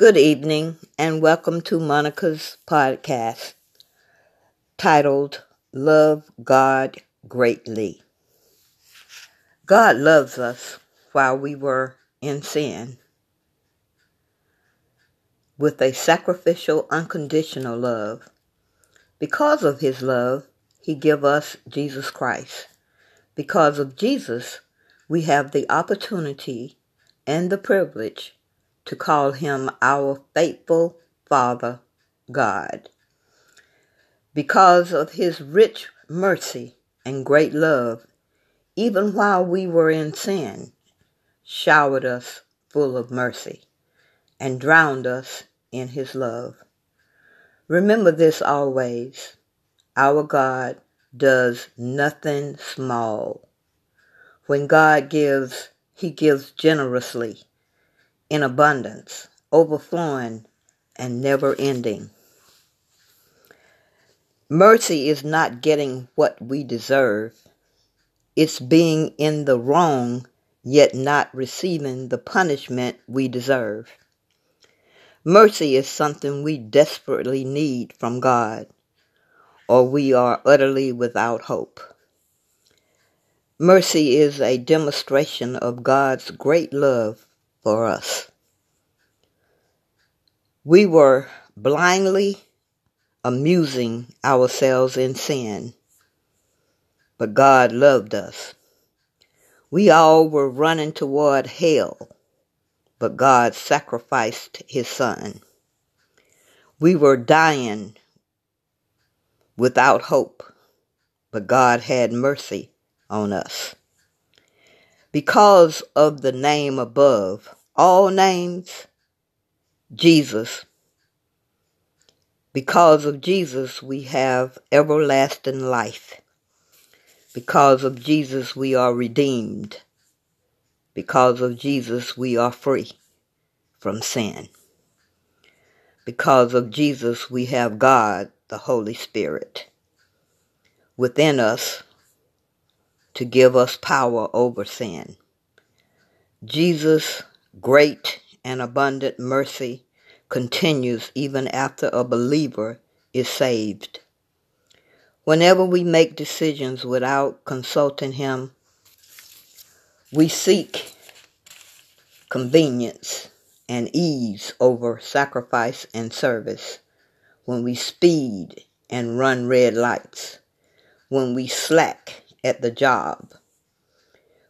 Good evening, and welcome to Monica's podcast titled Love God Greatly. God loves us while we were in sin with a sacrificial, unconditional love. Because of his love, he gave us Jesus Christ. Because of Jesus, we have the opportunity and the privilege to call him our faithful Father God. Because of his rich mercy and great love, even while we were in sin, showered us full of mercy and drowned us in his love. Remember this always. Our God does nothing small. When God gives, he gives generously in abundance, overflowing, and never ending. Mercy is not getting what we deserve. It's being in the wrong, yet not receiving the punishment we deserve. Mercy is something we desperately need from God, or we are utterly without hope. Mercy is a demonstration of God's great love for us. We were blindly amusing ourselves in sin, but God loved us. We all were running toward hell, but God sacrificed his son. We were dying without hope, but God had mercy on us because of the name above all names, Jesus. Because of Jesus, we have everlasting life. Because of Jesus, we are redeemed. Because of Jesus, we are free from sin. Because of Jesus, we have God, the Holy Spirit, within us to give us power over sin. Jesus' great and abundant mercy continues even after a believer is saved. Whenever we make decisions without consulting Him, we seek convenience and ease over sacrifice and service. When we speed and run red lights, when we slack at the job,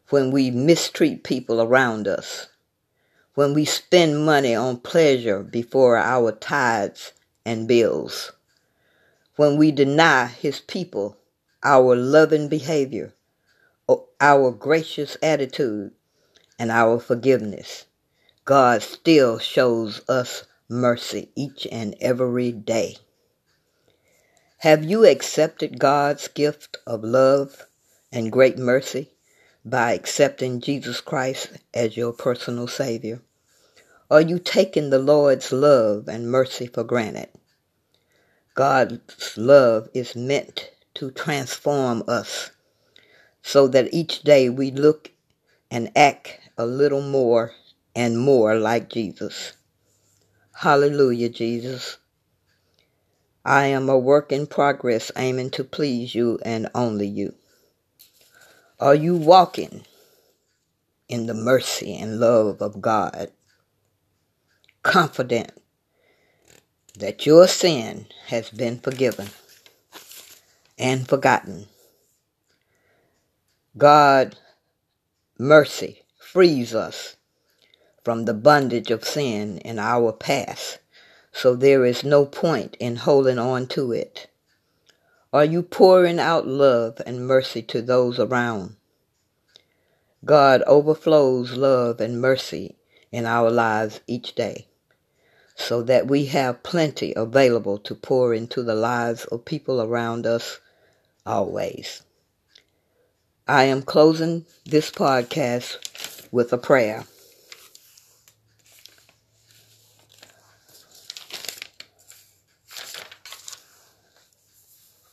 when we mistreat people around us, when we spend money on pleasure before our tithes and bills, when we deny His people our loving behavior, our gracious attitude, and our forgiveness, God still shows us mercy each and every day. Have you accepted God's gift of love and great mercy by accepting Jesus Christ as your personal Savior? Are you taking the Lord's love and mercy for granted? God's love is meant to transform us so that each day we look and act a little more and more like Jesus. Hallelujah, Jesus. I am a work in progress aiming to please you and only you. Are you walking in the mercy and love of God? Confident that your sin has been forgiven and forgotten. God, mercy frees us from the bondage of sin in our past, so there is no point in holding on to it. Are you pouring out love and mercy to those around? God overflows love and mercy in our lives each day so that we have plenty available to pour into the lives of people around us always. I am closing this podcast with a prayer.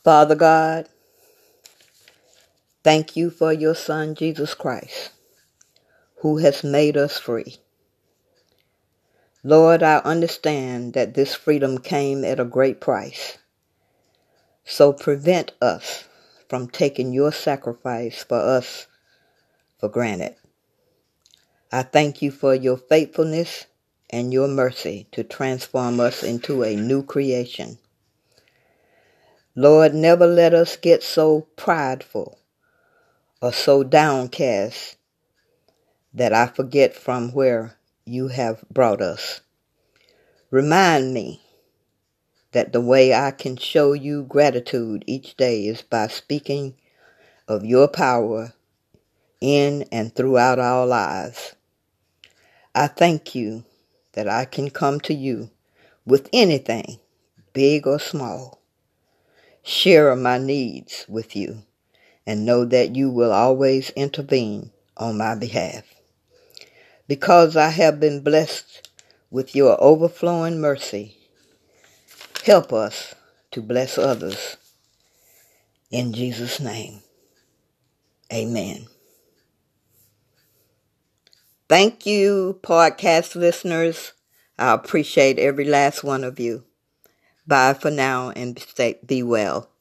Father God, thank you for your Son, Jesus Christ, who has made us free. Lord, I understand that this freedom came at a great price. So prevent us from taking your sacrifice for us for granted. I thank you for your faithfulness and your mercy to transform us into a new creation. Lord, never let us get so prideful or so downcast that I forget from where you have brought us. Remind me that the way I can show you gratitude each day is by speaking of your power in and throughout our lives. I thank you that I can come to you with anything, big or small, share my needs with you, and know that you will always intervene on my behalf. Because I have been blessed with your overflowing mercy, help us to bless others. In Jesus' name, amen. Thank you, podcast listeners. I appreciate every last one of you. Bye for now and be well.